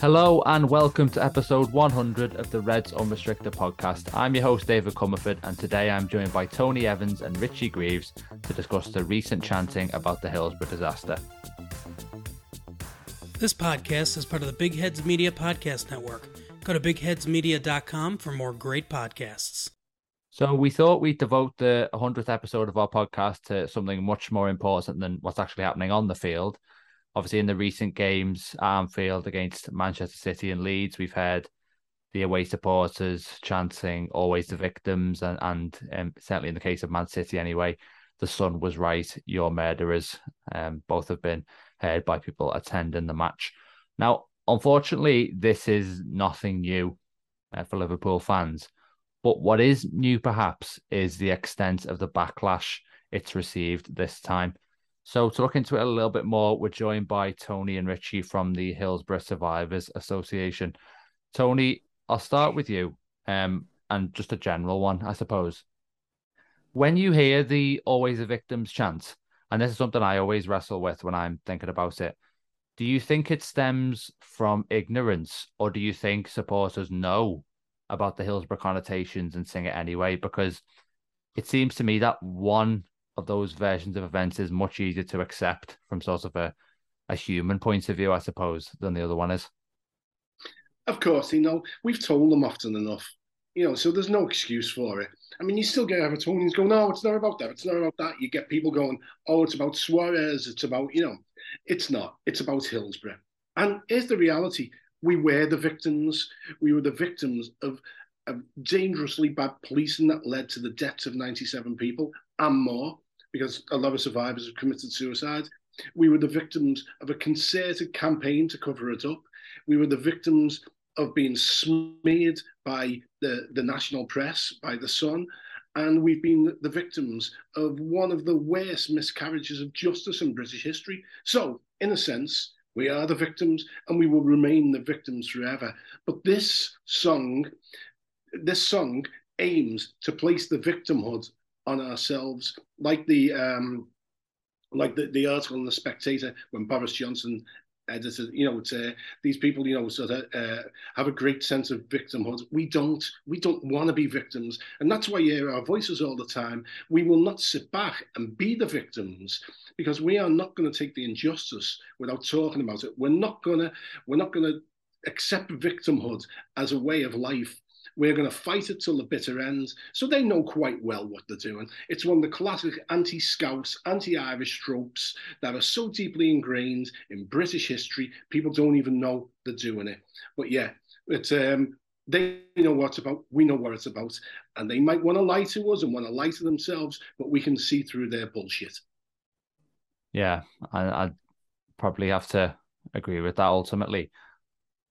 Hello and welcome to episode 100 of the Reds Unrestricted podcast. I'm your host, David Comerford, and today I'm joined by Tony Evans and Richie Greaves to discuss the recent chanting about the Hillsborough disaster. This podcast is part of the Big Heads Media Podcast Network. Go to bigheadsmedia.com for more great podcasts. So, we thought we'd devote the 100th episode of our podcast to something much more important than what's actually happening on the field obviously in the recent games Anfield against Manchester City and Leeds, we've heard the away supporters chanting "Always the victims," and and um, certainly in the case of Man City, anyway, the sun was right, your murderers. Um, both have been heard by people attending the match. Now, unfortunately, this is nothing new uh, for Liverpool fans. But what is new, perhaps, is the extent of the backlash it's received this time. So to look into it a little bit more, we're joined by Tony and Richie from the Hillsborough Survivors Association. Tony, I'll start with you, um, and just a general one, I suppose. When you hear the "always a victim's" chant, and this is something I always wrestle with when I'm thinking about it, do you think it stems from ignorance, or do you think supporters know about the Hillsborough connotations and sing it anyway? Because it seems to me that one of those versions of events is much easier to accept from sort of a, a human point of view, I suppose, than the other one is. Of course, you know, we've told them often enough, you know, so there's no excuse for it. I mean, you still get Evertonians going, no, it's not about that, it's not about that. You get people going, oh, it's about Suarez, it's about, you know, it's not, it's about Hillsborough. And here's the reality we were the victims, we were the victims of, of dangerously bad policing that led to the deaths of 97 people and more because a lot of survivors have committed suicide. We were the victims of a concerted campaign to cover it up. We were the victims of being smeared by the, the national press, by the Sun, and we've been the victims of one of the worst miscarriages of justice in British history. So, in a sense, we are the victims and we will remain the victims forever. But this song, this song aims to place the victimhood on ourselves, like the um, like the, the article in the Spectator when Boris Johnson edited. You know, it's, uh, these people, you know, sort of uh, have a great sense of victimhood. We don't. We don't want to be victims, and that's why you hear our voices all the time. We will not sit back and be the victims because we are not going to take the injustice without talking about it. We're not gonna. We're not gonna accept victimhood as a way of life we're going to fight it till the bitter end. So they know quite well what they're doing. It's one of the classic anti Scouse, anti Irish tropes that are so deeply ingrained in British history, people don't even know they're doing it. But yeah, it's. Um, they know what it's about. We know what it's about. And they might want to lie to us and want to lie to themselves, but we can see through their bullshit. Yeah, I, I'd probably have to agree with that ultimately.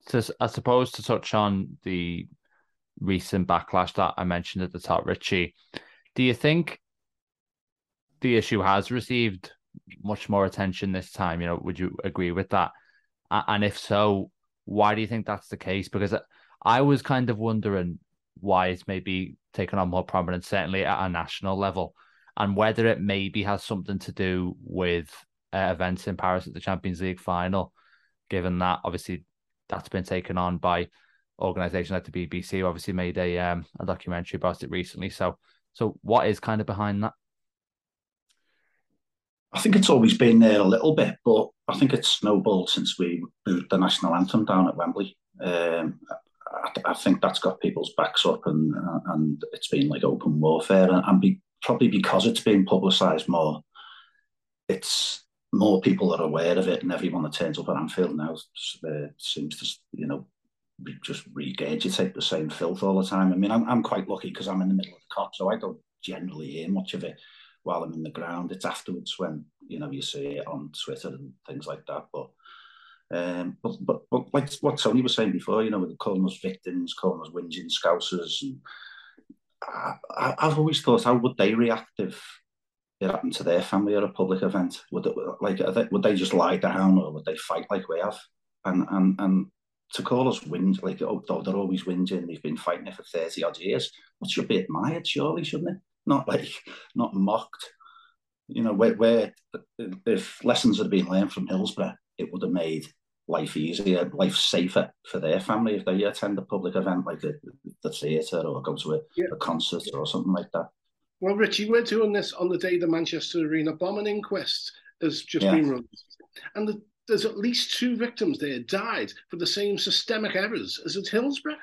To, I suppose to touch on the recent backlash that I mentioned at the top, Richie. Do you think the issue has received much more attention this time? You know, would you agree with that? And if so, why do you think that's the case? Because I was kind of wondering why it's maybe taken on more prominence, certainly at a national level, and whether it maybe has something to do with uh, events in Paris at the Champions League final, given that obviously that's been taken on by organization like the BBC obviously made a um, a documentary about it recently. So so what is kind of behind that? I think it's always been there a little bit, but I think it's snowballed since we moved the national anthem down at Wembley. Um, I, I, think that's got people's backs up, and and it's been like open warfare, and, and be, probably because it's been publicised more, it's more people are aware of it, and everyone that turns up at Anfield now uh, seems to you know just regurgitate the same filth all the time. I mean, I'm, I'm quite lucky because I'm in the middle of the Kop, so I don't generally hear much of it while I'm in the ground. It's afterwards when you know you see it on Twitter and things like that. But um, but, but but like what Tony was saying before, you know, with calling us victims, calling us whinging scousers, and I, have always thought, how would they react if it happened to their family at a public event? Would it, like they, would they just lie down or would they fight like we have? And and and to call us whinge, like, oh, they're always whinging, they've been fighting it for 30 odd years, what should be admired, surely, shouldn't it? Not like, not mocked. You know, where, where if lessons had been learned from Hillsborough, it would have made life easier, life safer for their family if they attend a public event like the, the theatre or go to a, yeah. a concert or something like that. Well, Richie, we're doing this on the day the Manchester Arena bombing inquest has just yeah. been released. And the, there's at least two victims there died for the same systemic errors as at Hillsborough.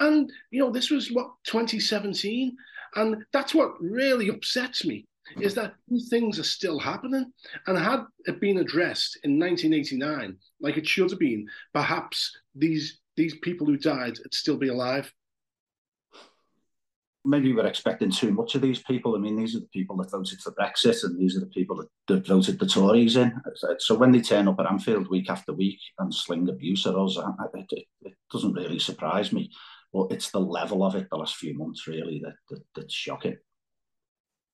And, you know, this was what, 2017? And that's what really upsets me is that these things are still happening. And had it been addressed in 1989, like it should have been, perhaps these these people who died would still be alive. Maybe we're expecting too much of these people. I mean, these are the people that voted for Brexit, and these are the people that, voted the Tories in. So when they turn up at Anfield week after week and sling abuse at us, it, it, doesn't really surprise me. But it's the level of it the last few months, really, that, that that's shocking.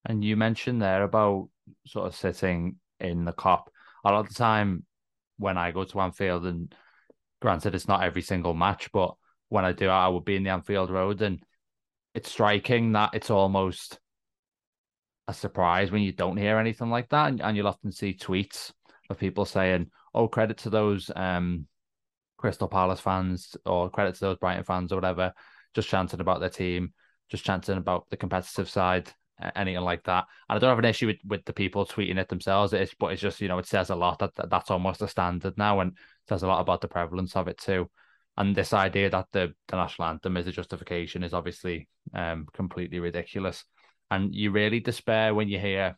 And you mentioned there about sort of sitting in the Kop. A lot of the time when I go to Anfield, and granted, it's not every single match, but when I do, I would be in the Anfield Road, and it's striking that it's almost a surprise when you don't hear anything like that, and, and you'll often see tweets of people saying, "Oh, credit to those um, Crystal Palace fans, or credit to those Brighton fans, or whatever, just chanting about their team, just chanting about the competitive side." anything like that. And I don't have an issue with, with the people tweeting it themselves. It's but it's just you know it says a lot that, that that's almost a standard now, and says a lot about the prevalence of it too. And this idea that the, the national anthem is a justification is obviously um, completely ridiculous. And you really despair when you hear,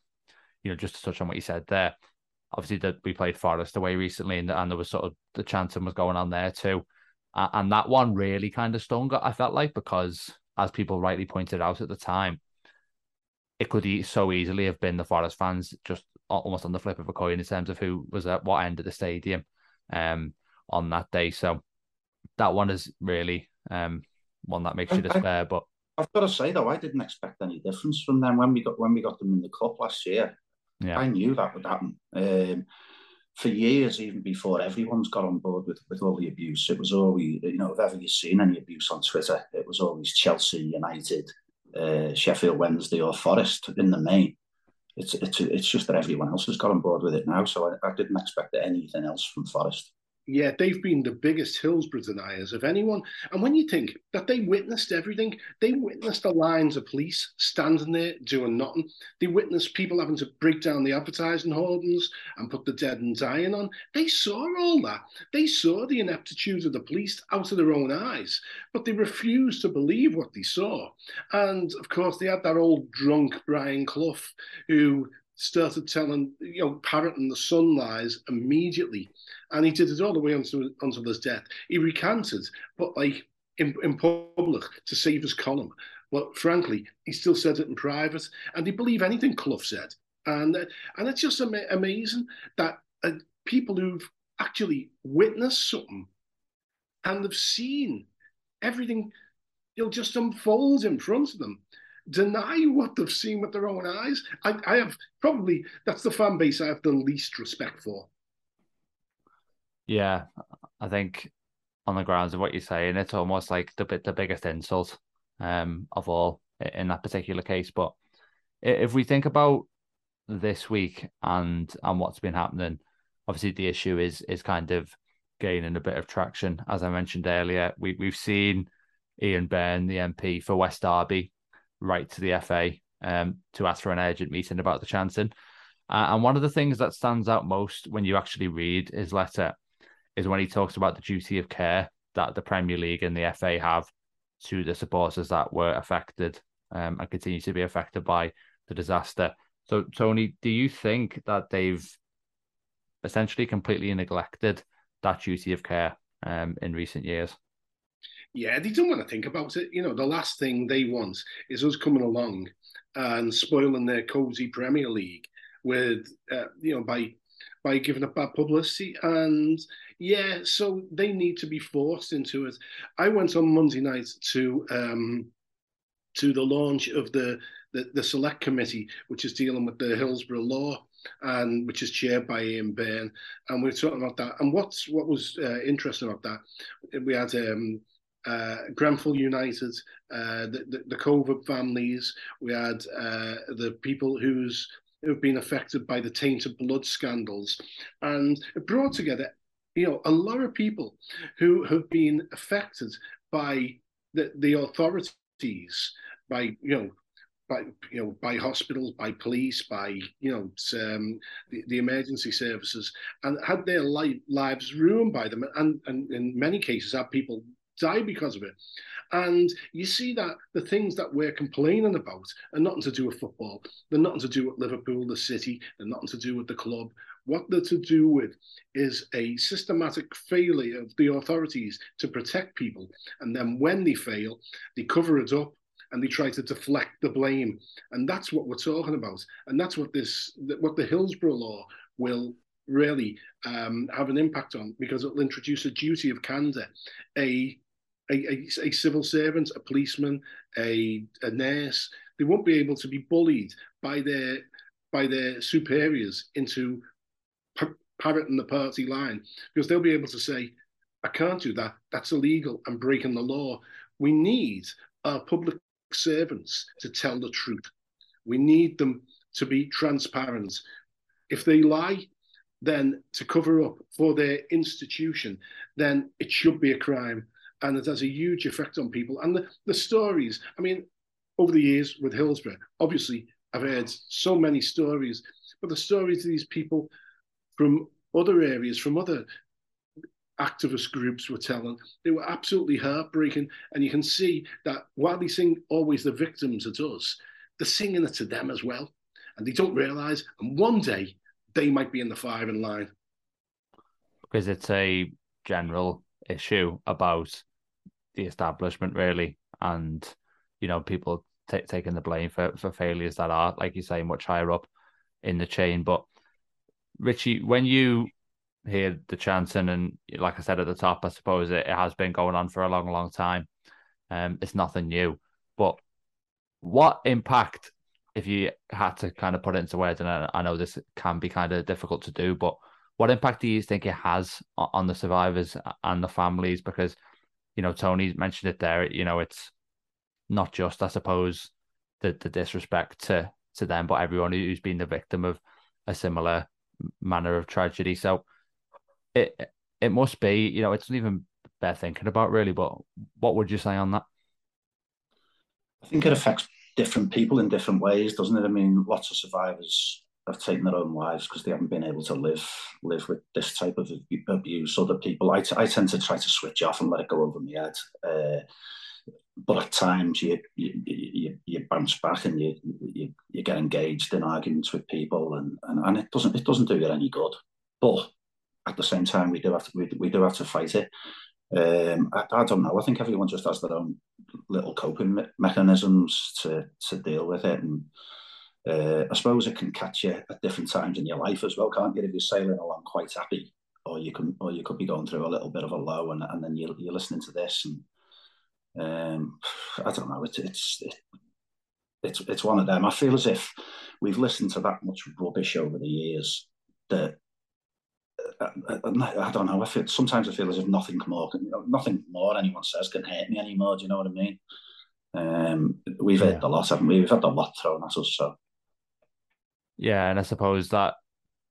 you know, just to touch on what you said there. Obviously, that we played Forest away recently, and, and there was sort of the chanting was going on there too. Uh, and that one really kind of stung. I felt like because, as people rightly pointed out at the time, it could so easily have been the Forest fans just almost on the flip of a coin in terms of who was at what end of the stadium um, on that day. So that one is really um, one that makes you despair. But I've got to say though, I didn't expect any difference from them when we got when we got them in the cup last year. Yeah. I knew that would happen. Um, for years, even before everyone's got on board with, with all the abuse, it was always, you know, if ever you've seen any abuse on Twitter, it was always Chelsea, United, uh, Sheffield Wednesday or Forest in the main. It's it's it's just that everyone else has got on board with it now. So I, I didn't expect anything else from Forest yeah, they've been the biggest Hillsborough deniers of anyone. And when you think that they witnessed everything, they witnessed the lines of police standing there doing nothing. They witnessed people having to break down the advertising hoardings and put the dead and dying on. They saw all that. They saw the ineptitude of the police out of their own eyes, but they refused to believe what they saw. And of course, they had that old drunk Brian Clough who started telling, you know, parroting the sun lies immediately. And he did it all the way until, until his death. He recanted, but like in, in public to save his column. But frankly, he still said it in private. And he believe anything Clough said. And, and it's just ama- amazing that uh, people who've actually witnessed something and have seen everything, you know, just unfold in front of them deny what they've seen with their own eyes. I, I have probably that's the fan base I have the least respect for. Yeah, I think on the grounds of what you're saying, it's almost like the bit the biggest insult um, of all in that particular case. But if we think about this week and and what's been happening, obviously the issue is is kind of gaining a bit of traction. As I mentioned earlier, we we've seen Ian Byrne, the MP for West Derby, write to the FA um, to ask for an urgent meeting about the chanting. Uh, and one of the things that stands out most when you actually read his letter is when he talks about the duty of care that the Premier League and the FA have to the supporters that were affected um, and continue to be affected by the disaster. So, Tony, do you think that they've essentially completely neglected that duty of care um, in recent years? Yeah, they don't want to think about it. You know, the last thing they want is us coming along and spoiling their cozy Premier League with, uh, you know, by by giving up bad publicity. And yeah, so they need to be forced into it. I went on Monday night to um, to the launch of the, the the select committee, which is dealing with the Hillsborough law and which is chaired by Ian Byrne. And we are talking about that. And what's what was uh, interesting about that, we had um, uh, Grenfell United, uh, the, the, the COVID families. We had uh, the people who's who've been affected by the tainted blood scandals, and it brought together you know, a lot of people who have been affected by the, the authorities, by, you know, by you know by hospitals, by police, by you know um, the, the, emergency services, and had their life, lives ruined by them, and, and in many cases had people die because of it. And you see that the things that we're complaining about are nothing to do with football. They're nothing to do with Liverpool, the city. They're nothing to do with the club. What they're to do with is a systematic failure of the authorities to protect people. And then when they fail, they cover it up and they try to deflect the blame. And that's what we're talking about. And that's what this, what the Hillsborough law will really um, have an impact on because it'll introduce a duty of candor, a a, a, a, civil servant, a policeman, a, a nurse, they won't be able to be bullied by their by their superiors into parroting the party line because they'll be able to say, I can't do that. That's illegal. I'm breaking the law. We need our public servants to tell the truth. We need them to be transparent. If they lie, then to cover up for their institution, then it should be a crime. And it has a huge effect on people. And the, the stories, I mean, over the years with Hillsborough, obviously, I've heard so many stories, but the stories of these people from other areas, from other activist groups were telling. They were absolutely heartbreaking. And you can see that while they sing always the victims at us, they're singing it to them as well. And they don't realize. And one day they might be in the firing line. Because it's a general issue about the establishment, really. And, you know, people t- taking the blame for, for failures that are, like you say, much higher up in the chain. But Richie, when you hear the chanting, and like I said at the top, I suppose it, it has been going on for a long, long time. Um, it's nothing new. But what impact, if you had to kind of put it into words, and I, I know this can be kind of difficult to do, but what impact do you think it has on the survivors and the families? Because, you know, Tony mentioned it there. You know, it's not just, I suppose, the the disrespect to to them, but everyone who's been the victim of a similar manner of tragedy. So it it must be, you know, it's not even bear thinking about really, but what would you say on that? I think it affects different people in different ways, doesn't it? I mean, lots of survivors have taken their own lives because they haven't been able to live live with this type of abuse. Other people, I, I tend to try to switch off and let it go over my head. Uh, but at times you, you you, you bounce back and you, you you get engaged in arguments with people and, and, and it doesn't it doesn't do you any good. But at the same time, we do have to we, we do have to fight it. Um, I, I, don't know. I think everyone just has their own little coping me- mechanisms to to deal with it, and uh, I suppose it can catch you at different times in your life as well, can't you? If you're sailing along quite happy, or you can, or you could be going through a little bit of a low, and, and then you're, you're listening to this, and um, I don't know. It's it's it's it's one of them. I feel as if we've listened to that much rubbish over the years that I, I, don't know. I feel sometimes I feel as if nothing more, nothing more anyone says can hurt me anymore. Do you know what I mean? Um, we've yeah. had a lot, haven't we? We've had a lot thrown at us. So yeah, and I suppose that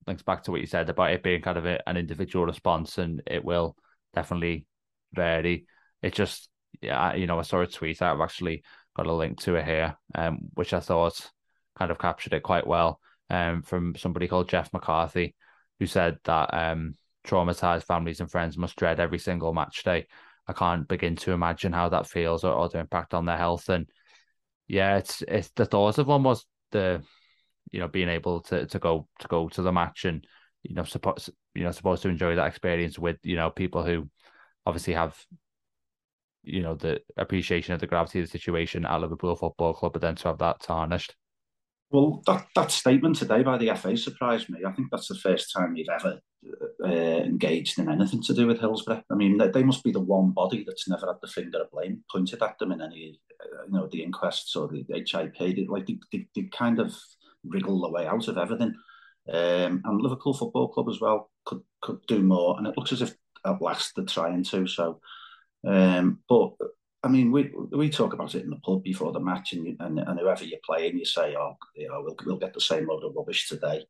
links back to what you said about it being kind of a, an individual response, and it will definitely vary. It just, yeah, you know, I saw a tweet. I've actually got a link to it here, um, which I thought kind of captured it quite well, um, from somebody called Jeff McCarthy, who said that um, traumatized families and friends must dread every single match day. I can't begin to imagine how that feels or, or the impact on their health. And yeah, it's it's the thought of almost the you know being able to to go to go to the match and you know supposed you know supposed to enjoy that experience with you know people who obviously have you know the appreciation of the gravity of the situation at Liverpool Football Club, but then to have that tarnished. Well, that, that statement today by the FA surprised me. I think that's the first time you've ever uh, engaged in anything to do with Hillsborough. I mean, they, must be the one body that's never had the finger of blame pointed at them in any, uh, you know, the inquests or the HIP. Like they, they, they kind of wriggle the way out of everything. Um, and Liverpool Football Club as well could could do more, and it looks as if at last they're trying to. So, um, but I mean, we we talk about it in the pub before the match, and and, and whoever you're playing, you say, "Oh, you know, we'll we'll get the same load of rubbish today."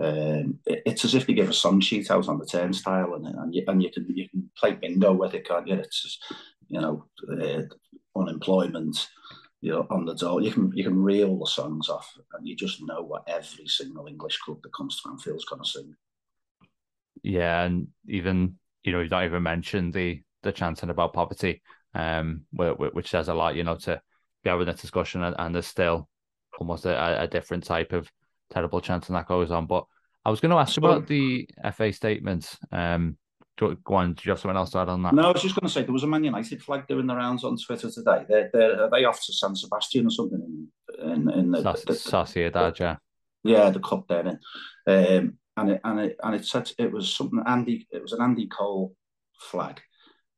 Um, it, it's as if they give a song sheet out on the turnstile, and and you, and you can you can play bingo with it, can't you? It's just, you know, uh, unemployment, you know, on the door. You can you can reel the songs off, and you just know what every single English club that comes to Anfield is going to sing. Yeah, and even you know, you don't even mention the the chanting about poverty um, which says a lot, you know, to be having a discussion and, and there's still almost a, a, different type of terrible chanting that goes on. But I was going to ask about the FA statements. Um, go on, do you have something else to add on that? No, I was just going to say there was a Man United flag doing the rounds on Twitter today. They're, they're are they off to San Sebastian or something in in, in the, Sac- the, Sociedad, yeah. Yeah, the cup there, um, and it and it and it said it was something Andy. It was an Andy Cole flag,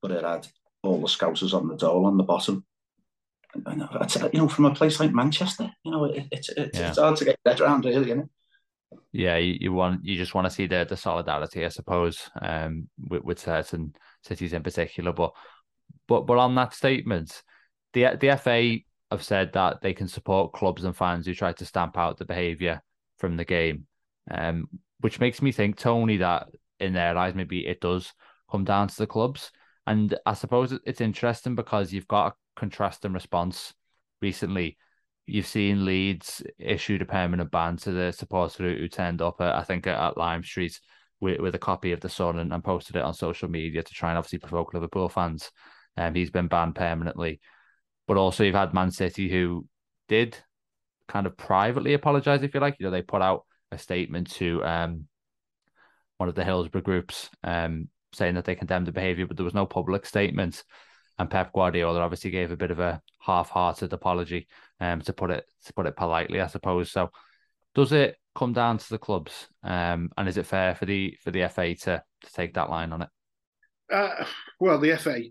but it had all the scousers on the dole on the bottom. And, you know, from a place like Manchester, you know, it, it's it's, yeah. it's hard to get that around, really, you know. Yeah, you, you want you just want to see the the solidarity, I suppose, um, with, with certain cities in particular. But but but on that statement, the the FA have said that they can support clubs and fans who try to stamp out the behaviour from the game, um, which makes me think, Tony, that in their eyes maybe it does come down to the clubs. And I suppose it's interesting because you've got a contrasting response recently. You've seen Leeds issued a permanent ban to the supporter who, turned up, at, I think, at Lime Street with, with a copy of the Sun and, and posted it on social media to try and obviously provoke Liverpool fans. Um, he's been banned permanently. But also, you've had Man City who did kind of privately apologize, if you like. You know, they put out a statement to um, one of the Hillsborough groups um, saying that they condemned the behaviour, but there was no public statement. And Pep Guardiola obviously gave a bit of a half-hearted apology, um, to put it to put it politely, I suppose. So, does it come down to the clubs, um, and is it fair for the for the FA to to take that line on it? Uh, well, the FA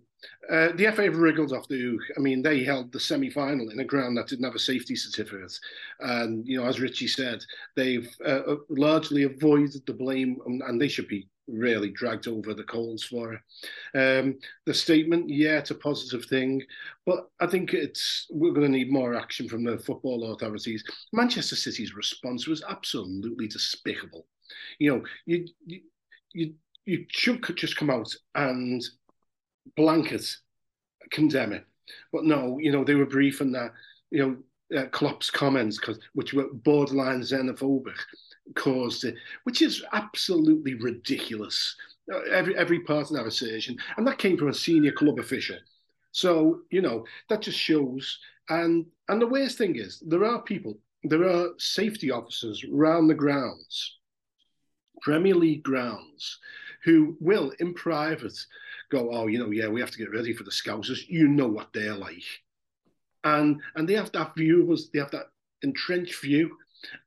uh, the FA have wriggled off the hook. I mean, they held the semi-final in a ground that didn't have a safety certificate, and you know, as Richie said, they've uh, uh largely avoided the blame, and they should be really dragged over the coals for. Um, the statement, yeah, it's a positive thing, but I think it's we're going to need more action from the football authorities. Manchester City's response was absolutely despicable. You know, you you you, you should just come out and blanket condemn it, but no, you know they were briefing that you know. Uh, Klopp's comments, because which were borderline xenophobic, caused it, which is absolutely ridiculous. Uh, every every part of that assertion, and that came from a senior club official. So you know that just shows. And and the worst thing is, there are people, there are safety officers around the grounds, Premier League grounds, who will in private go, oh, you know, yeah, we have to get ready for the Scousers. You know what they're like, and and they have that view us. They have that entrenched view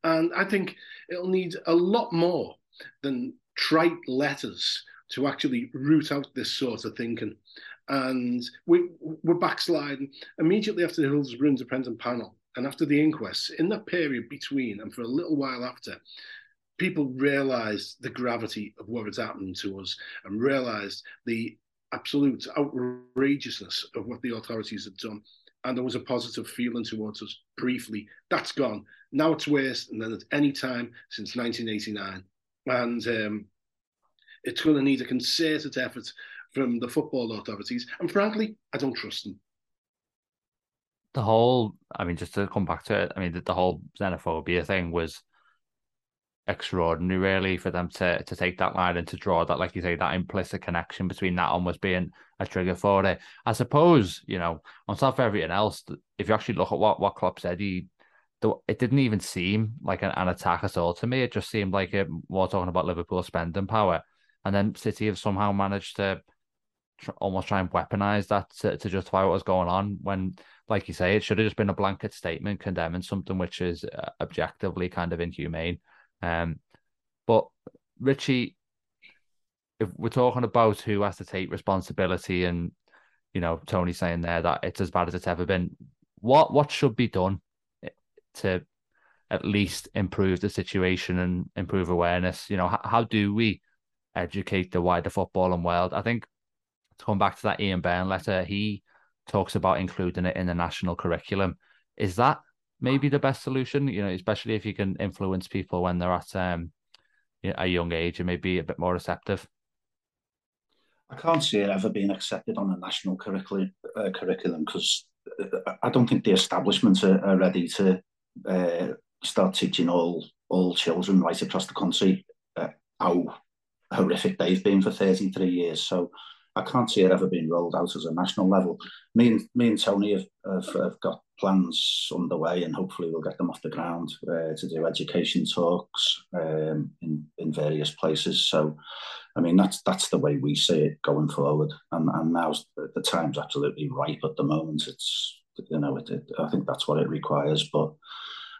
and I think it'll need a lot more than trite letters to actually root out this sort of thinking. And we, we're backsliding immediately after the Hillsborough Independent panel and after the inquest, in that period between and for a little while after, people realised the gravity of what had happened to us and realised the absolute outrageousness of what the authorities had done and there was a positive feeling towards us briefly. That's gone. Now it's worse than at any time since 1989. And um, it's going to need a concerted effort from the football authorities. And frankly, I don't trust them. The whole, I mean, just to come back to it, I mean, the, the whole xenophobia thing was extraordinary, really, for them to to take that line and to draw that, like you say, that implicit connection between that almost being a trigger for it. I suppose, you know, on top of everything else, if you actually look at what what Klopp said, he it didn't even seem like an, an attack at all to me. It just seemed like it more talking about Liverpool spending power, and then City have somehow managed to tr- almost try and weaponize that to, to justify what was going on. When, like you say, it should have just been a blanket statement condemning something which is uh, objectively kind of inhumane. Um, but Richie, if we're talking about who has to take responsibility, and you know Tony saying there that it's as bad as it's ever been, what what should be done to at least improve the situation and improve awareness? You know, how, how do we educate the wider football and world? I think to come back to that Ian Byrne letter, he talks about including it in the national curriculum. Is that maybe the best solution? You know, especially if you can influence people when they're at um, a young age and maybe a bit more receptive. I can't see it ever being accepted on a national curriculum uh, curriculum because I don't think the establishments are, are ready to uh, start teaching all all children right across the country uh, how horrific they've been for 33 years. So I can't see it ever being rolled out as a national level. Me and me and Tony have, have, have got plans underway, and hopefully we'll get them off the ground uh, to do education talks um, in in various places. So, I mean that's that's the way we see it going forward. And and now's the, the time's absolutely ripe at the moment. It's you know it, it, I think that's what it requires, but.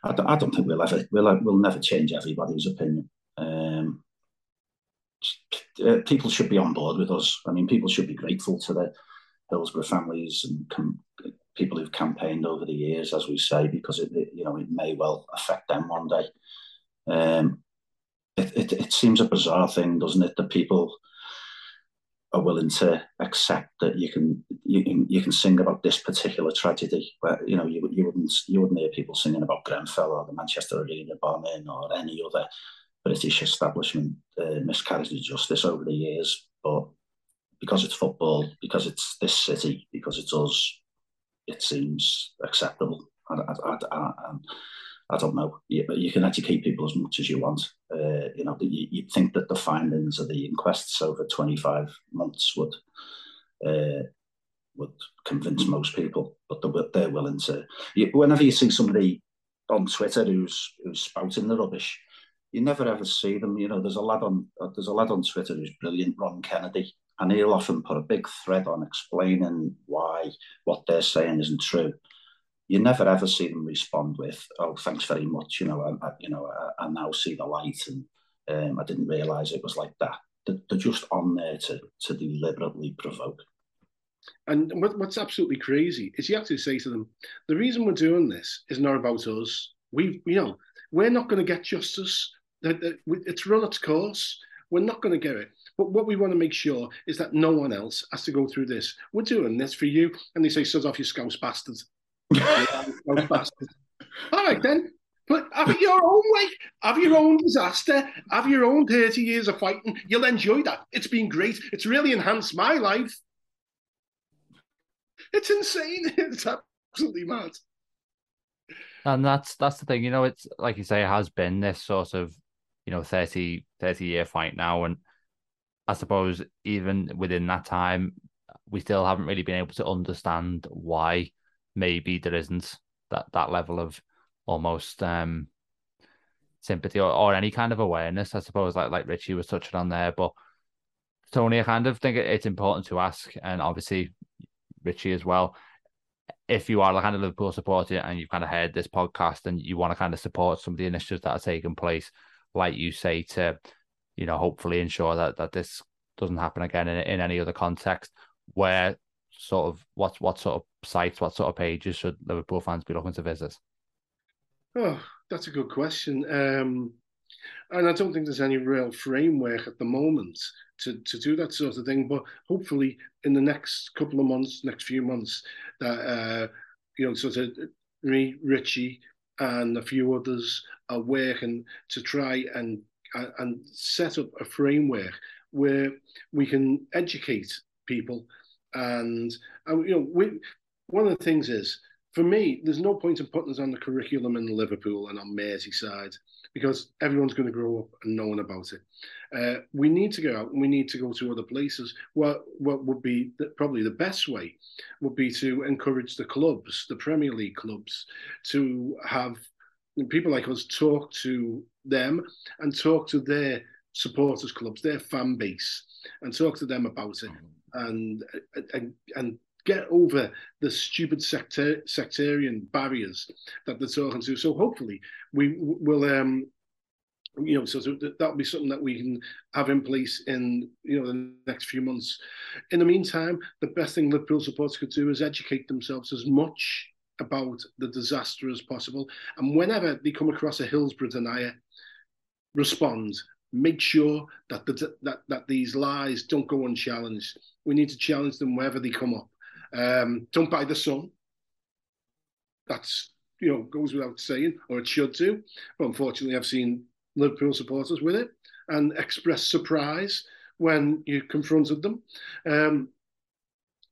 I don't, think we'll ever we'll, we'll never change everybody's opinion. Um, uh, people should be on board with us. I mean, people should be grateful to the Hillsborough families and com- people who've campaigned over the years, as we say, because it, it, you know it may well affect them one day. Um, it, it, it seems a bizarre thing, doesn't it, that people are willing to accept that you can you can you can sing about this particular tragedy where you know you you wouldn't you wouldn't hear people singing about Grenfell or the Manchester Arena bombing or any other British establishment uh, miscarriage of justice over the years, but because it's football, because it's this city, because it's us, it seems acceptable. I, I, I, I don't know. You, you, can educate people as much as you want. Uh, you know, you, you'd think that the findings of the inquests over 25 months would uh, would convince most people, but they're, they're willing to. You, whenever you see somebody on Twitter who's who's spouting the rubbish, you never ever see them. You know, there's a lad on there's a lad on Twitter who's brilliant, Ron Kennedy, and he'll often put a big thread on explaining why what they're saying isn't true. You never ever see them respond with, "Oh, thanks very much." You know, I, you know, I, I, now see the light, and um, I didn't realise it was like that. They're, just on there to to deliberately provoke. And what, what's absolutely crazy is you have to say to them, the reason we're doing this is not about us. We, you know, we're not going to get justice it's run its course. We're not going to get it. But what we want to make sure is that no one else has to go through this. We're doing this for you. And they say, "Sod off, you scouse bastards. scouse bastards. All right, then. But have your own way. Have your own disaster. Have your own 30 years of fighting. You'll enjoy that. It's been great. It's really enhanced my life. It's insane. It's absolutely mad. And that's that's the thing, you know, it's like you say, it has been this sort of you know 30, 30 year fight now. And I suppose even within that time, we still haven't really been able to understand why maybe there isn't that, that level of almost um, sympathy or, or any kind of awareness, I suppose, like like Richie was touching on there. But Tony, I kind of think it's important to ask, and obviously Richie as well. If you are a kind of Liverpool supporter and you've kind of heard this podcast and you want to kind of support some of the initiatives that are taking place, like you say, to you know hopefully ensure that that this doesn't happen again in, in any other context. Where sort of what what sort of sites, what sort of pages should Liverpool fans be looking to visit? Oh, that's a good question. Um, and I don't think there's any real framework at the moment to, to do that sort of thing. But hopefully, in the next couple of months, next few months, that uh, you know, sort of me, Richie, and a few others are working to try and and set up a framework where we can educate people and, and you know we, one of the things is for me there's no point in putting us on the curriculum in Liverpool and on Merseyside because everyone's going to grow up and knowing about it. Uh, we need to go out and we need to go to other places. What what would be the, probably the best way would be to encourage the clubs, the Premier League clubs, to have people like us talk to them and talk to their supporters clubs, their fan base, and talk to them about it, and and and get over the stupid sector, sectarian barriers that they're talking to. So hopefully we will um, you know, so, so that'll be something that we can have in place in you know the next few months. In the meantime, the best thing Liverpool supporters could do is educate themselves as much about the disaster as possible, and whenever they come across a Hillsborough denier, respond. Make sure that the, that that these lies don't go unchallenged. We need to challenge them wherever they come up, Um, don't buy the sun. That's you know goes without saying, or it should do. But unfortunately, I've seen Liverpool supporters with it and express surprise when you confronted them. Um,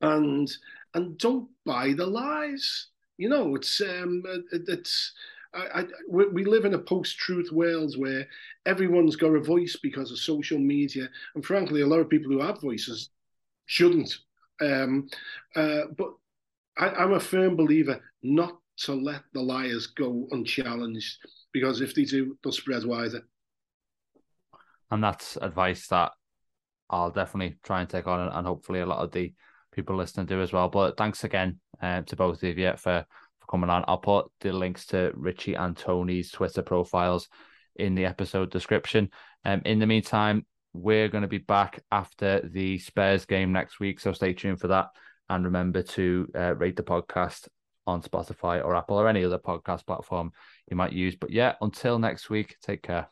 and and don't buy the lies. You know, it's um, it's. I, I, we live in a post-truth world where everyone's got a voice because of social media, and frankly, a lot of people who have voices shouldn't. Um, uh, but I, am a firm believer not to let the liars go unchallenged because if they do, they'll spread wider. And that's advice that I'll definitely try and take on, and hopefully a lot of the people listening do as well. But thanks again uh, to both of you for for coming on. I'll put the links to Richie and Tony's Twitter profiles in the episode description. Um, in the meantime, we're going to be back after the Spurs game next week, so stay tuned for that. And remember to uh, rate the podcast on Spotify or Apple or any other podcast platform you might use. But yeah, until next week, take care.